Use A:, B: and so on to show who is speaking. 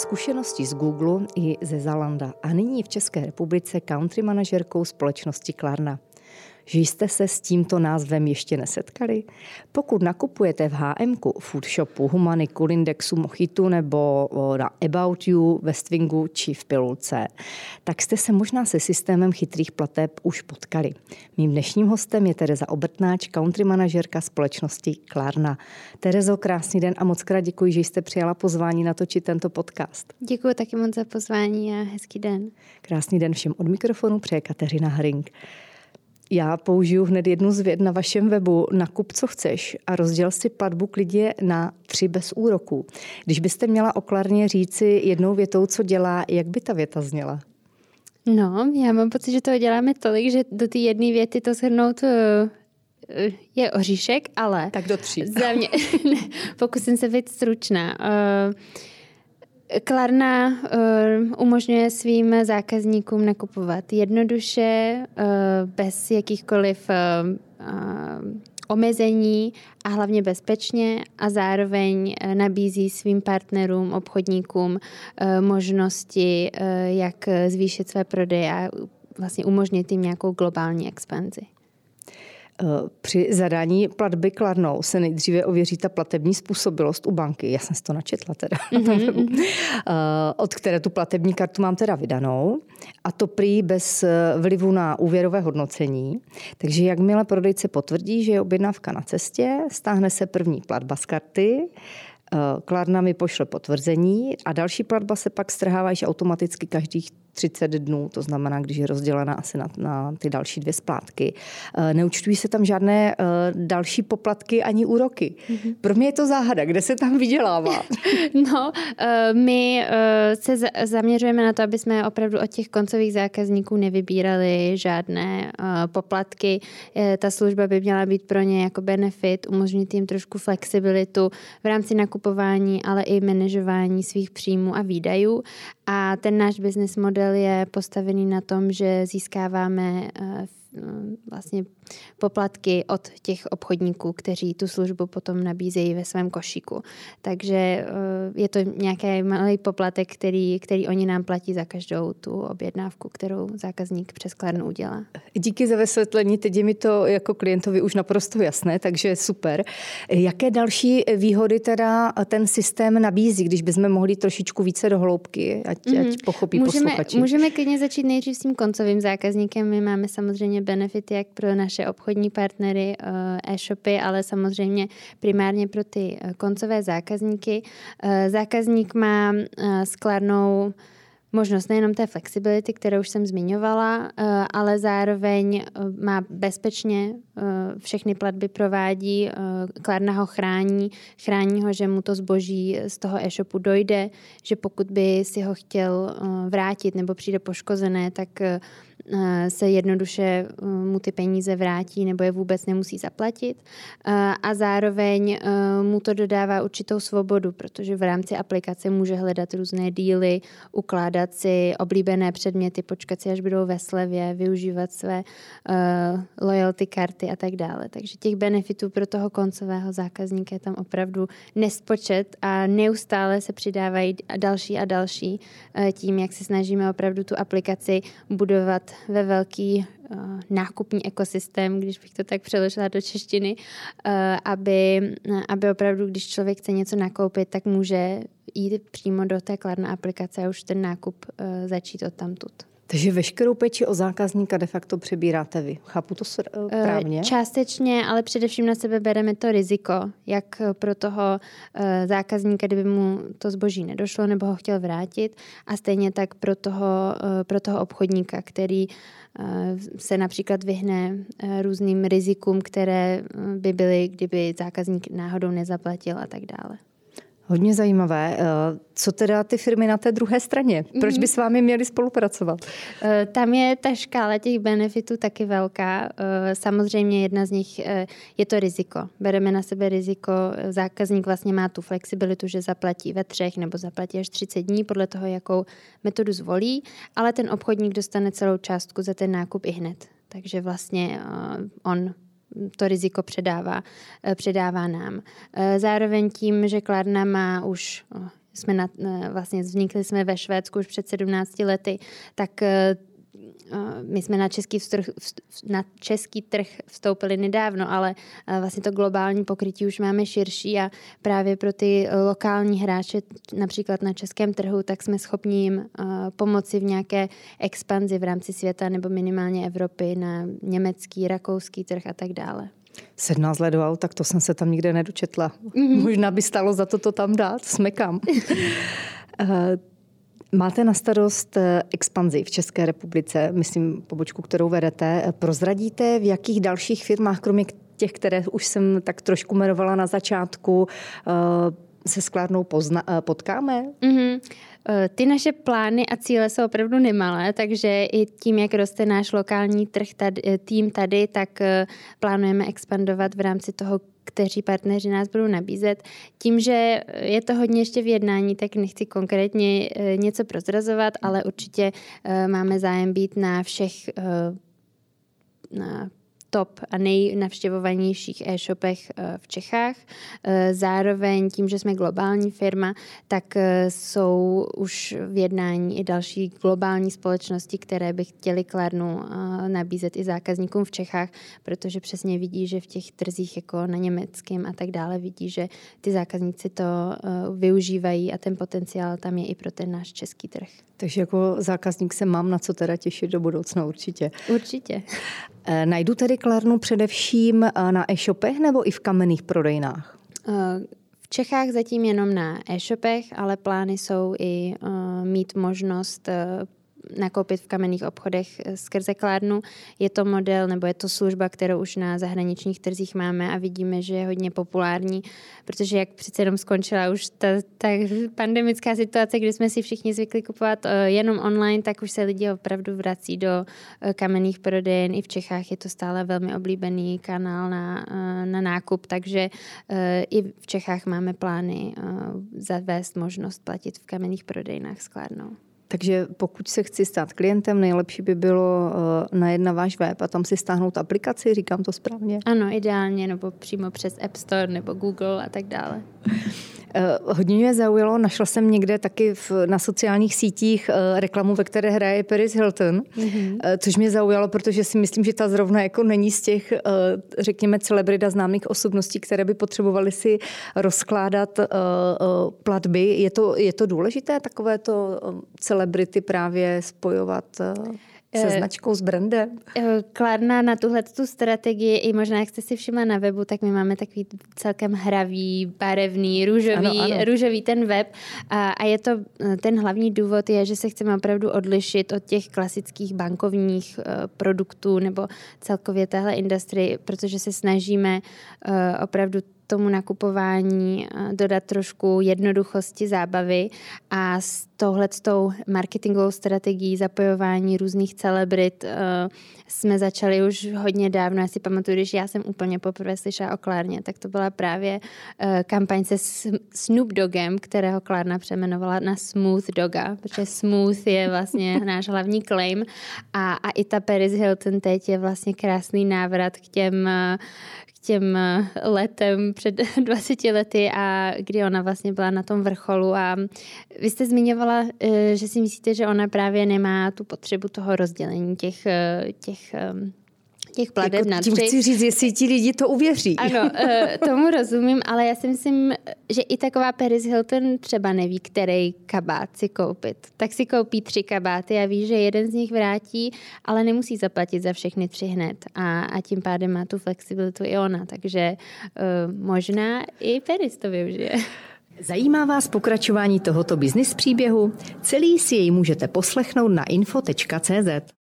A: zkušenosti z Google i ze Zalanda. A nyní v České republice country manažerkou společnosti Klarna že jste se s tímto názvem ještě nesetkali? Pokud nakupujete v HM, Food Shopu, Humany, Kulindexu, Mochitu nebo na About You, Westwingu či v Pilulce, tak jste se možná se systémem chytrých plateb už potkali. Mým dnešním hostem je Tereza Obrtnáč, country manažerka společnosti Klárna. Terezo, krásný den a moc krát děkuji, že jste přijala pozvání natočit tento podcast.
B: Děkuji taky moc za pozvání a hezký den.
A: Krásný den všem od mikrofonu přeje Kateřina Hring. Já použiju hned jednu z věd na vašem webu, nakup, co chceš a rozděl si platbu klidně na tři bez úroků. Když byste měla oklarně říci jednou větou, co dělá, jak by ta věta zněla?
B: No, já mám pocit, že toho děláme tolik, že do té jedné věty to shrnout eh, je oříšek, ale...
A: Tak do tří.
B: Za mě, pokusím se být stručná. Uh, Klarna uh, umožňuje svým zákazníkům nakupovat jednoduše, uh, bez jakýchkoliv uh, omezení a hlavně bezpečně a zároveň nabízí svým partnerům, obchodníkům možnosti, jak zvýšit své prodeje a vlastně umožnit jim nějakou globální expanzi.
A: Eh, při zadání platby kladnou se nejdříve ověří ta platební způsobilost u banky. Já jsem si to načetla teda. Mm-hmm. Od které tu platební kartu mám teda vydanou. A to prý bez eh, vlivu na úvěrové hodnocení. Takže jakmile prodejce potvrdí, že je objednávka na cestě, stáhne se první platba z karty, Kladna mi pošle potvrzení a další platba se pak strhává již automaticky každých 30 dnů, to znamená, když je rozdělena asi na, na ty další dvě splátky. Eh, neúčtují se tam žádné uh, další poplatky ani úroky. Mm-hmm. Pro mě je to záhada, kde se tam vydělává?
B: no, uh, my se za- zaměřujeme na to, aby jsme opravdu od těch koncových zákazníků nevybírali žádné poplatky. Ta služba by měla být pro ně jako benefit, umožnit jim trošku flexibilitu v rámci nakupování, ale i manažování svých příjmů a výdajů. A ten náš business model je postavený na tom, že získáváme eh, vlastně poplatky od těch obchodníků, kteří tu službu potom nabízejí ve svém košíku. Takže eh, je to nějaký malý poplatek, který, který oni nám platí za každou tu objednávku, kterou zákazník přes Klarnu udělá.
A: Díky za vysvětlení, teď je mi to jako klientovi už naprosto jasné, takže super. Jaké další výhody teda ten systém nabízí, když bychom mohli trošičku více do hloubky, ať, mm-hmm. ať mhm. pochopí
B: můžeme,
A: posluchači?
B: Můžeme klidně začít nejdřív s tím koncovým zákazníkem. My máme samozřejmě benefity jak pro naše naše obchodní partnery, eh, e-shopy, ale samozřejmě primárně pro ty eh, koncové zákazníky. Eh, zákazník má skladnou možnost nejenom té flexibility, kterou už jsem zmiňovala, ale zároveň má bezpečně všechny platby provádí, Klarna ho chrání, chrání ho, že mu to zboží z toho e-shopu dojde, že pokud by si ho chtěl vrátit nebo přijde poškozené, tak se jednoduše eh, mu ty peníze vrátí nebo je vůbec nemusí zaplatit. Eh, a zároveň mu to dodává určitou svobodu, protože v rámci aplikace může hledat různé díly, ukládat si oblíbené předměty, počkat si, až budou ve slevě, využívat své loyalty karty a tak dále. Takže těch benefitů pro toho koncového zákazníka je tam opravdu nespočet a neustále se přidávají další a další tím, jak se snažíme opravdu tu aplikaci budovat ve velký uh, nákupní ekosystém, když bych to tak přeložila do češtiny, uh, aby, aby opravdu, když člověk chce něco nakoupit, tak může jít přímo do té kladné aplikace a už ten nákup uh, začít od tamtud.
A: Takže veškerou péči o zákazníka de facto přebíráte vy. Chápu to eh, správně?
B: Částečně, ale především na sebe bereme to riziko, jak pro toho eh, zákazníka, kdyby mu to zboží nedošlo nebo ho chtěl vrátit a stejně tak pro toho, eh, pro toho obchodníka, který se například vyhne různým rizikům, které by byly, kdyby zákazník náhodou nezaplatil a tak dále.
A: Hodně zajímavé. Eh, co teda ty firmy na té druhé straně? Proč by s vámi měli spolupracovat?
B: Eh, tam je ta škála těch benefitů taky velká. Eh, samozřejmě jedna z nich je to riziko. Bereme na sebe riziko. Zákazník vlastně má tu flexibilitu, že zaplatí ve třech nebo zaplatí až 30 dní podle toho, jakou metodu zvolí, ale ten obchodník dostane celou částku za ten nákup i hned. Takže vlastně on to riziko předává, eh, předává nám. Eh, zároveň tím, že Klarna má už jsme na, vlastně vznikli jsme ve Švédsku už před 17 lety, tak my jsme na český, vstrh, na český trh vstoupili nedávno, ale vlastně to globální pokrytí už máme širší a právě pro ty lokální hráče, například na českém trhu, tak jsme schopni jim pomoci v nějaké expanzi v rámci světa nebo minimálně Evropy na německý, rakouský trh a tak dále.
A: 17 let tak to jsem se tam nikde nedočetla. Mm-hmm. Možná by stalo za to to tam dát, smekám. Máte na starost eh, expanzi v České republice, myslím pobočku, kterou vedete. Prozradíte, v jakých dalších firmách, kromě těch, které už jsem tak trošku jmenovala na začátku, eh, se skládnou pozna- eh, potkáme? Mm-hmm.
B: Ty naše plány a cíle jsou opravdu nemalé, takže i tím, jak roste náš lokální trh tady, tým tady, tak plánujeme expandovat v rámci toho kteří partneři nás budou nabízet. Tím, že je to hodně ještě v jednání, tak nechci konkrétně eh, něco prozrazovat, ale určitě eh, máme zájem být na všech eh, na top a nejnavštěvovanějších e-shopech eh, v Čechách. Eh, zároveň tím, že jsme globální firma, tak eh, jsou už v jednání i další globální společnosti, které by chtěly Klarnu nabízet i zákazníkům v Čechách, protože přesně vidí, že v těch trzích jako na německém a tak dále vidí, že ty zákazníci to využívají a ten potenciál tam je i pro ten náš český trh.
A: Takže jako zákazník se mám na co teda těšit do budoucna určitě.
B: Určitě.
A: Eh, najdu tedy Klarnu především eh, na e-shopech nebo i v kamenných prodejnách?
B: Eh, v Čechách zatím jenom na e-shopech, ale plány jsou i mít možnost nakoupit v kamenných obchodech eh, skrze klárnu. Je to model nebo je to služba, kterou už na zahraničních trzích máme a vidíme, že je hodně populární, protože jak přece jenom skončila už ta, ta pandemická situace, kdy jsme si všichni zvykli kupovat eh, jenom online, tak už se lidi opravdu vrací do eh, kamenných prodejen. I v Čechách je to stále velmi oblíbený kanál na, na nákup, takže i v Čechách máme plány zavést možnost platit v kamenných prodejnách s klárnou.
A: Takže pokud se chci stát klientem, nejlepší by bylo eh, najet na váš web a tam si stáhnout aplikaci, říkám to správně?
B: Ano, ideálně, nebo přímo přes App Store nebo Google a tak dále.
A: Eh, hodně mě zaujalo, našla jsem někde taky v, na sociálních sítích eh, reklamu, ve které hraje Paris Hilton, mm-hmm. což mě zaujalo, protože si myslím, že ta zrovna jako není z těch, řekněme, celebrita známých osobností, které by potřebovaly si rozkládat platby. Je to, je to důležité, takovéto celebrity právě spojovat? se eh, značkou, s brandem?
B: Eh, Kladna na tuhle tu strategii, i možná jak jste si všimla na webu, tak my máme takový celkem hravý, barevný, růžový, ano, ano. růžový ten web a, a je to, eh, ten hlavní důvod je, že se chceme opravdu odlišit od těch klasických bankovních uh, produktů nebo celkově téhle industry, protože se snažíme uh, opravdu tomu nakupování dodat trošku jednoduchosti, zábavy a s touhletou marketingovou strategií zapojování různých celebrit jsme začali už hodně dávno. Já si pamatuju, když já jsem úplně poprvé slyšela o Klárně, tak to byla právě kampaň se Snoop Dogem, kterého Klárna přemenovala na Smooth Doga, protože Smooth je vlastně náš hlavní claim a, a i ta Paris Hilton teď je vlastně krásný návrat k těm, těm eh, letem před 20 lety a kdy ona vlastně byla na tom vrcholu. A vy jste zmiňovala, eh, že si myslíte, že ona právě nemá tu potřebu toho rozdělení těch, eh, těch těch pladeb jako
A: na Tím chci říct, jestli ti lidi to uvěří.
B: Ano, eh, tomu rozumím, ale já si myslím, že i taková Paris Hilton třeba neví, který kabát si koupit. Tak si koupí tři kabáty a ví, že jeden z nich vrátí, ale nemusí zaplatit za všechny tři hned. A, a tím pádem má tu flexibilitu i ona, takže uh, možná i Paris to využije.
A: Zajímá vás pokračování tohoto biznis příběhu? Celý si jej můžete poslechnout na info.cz.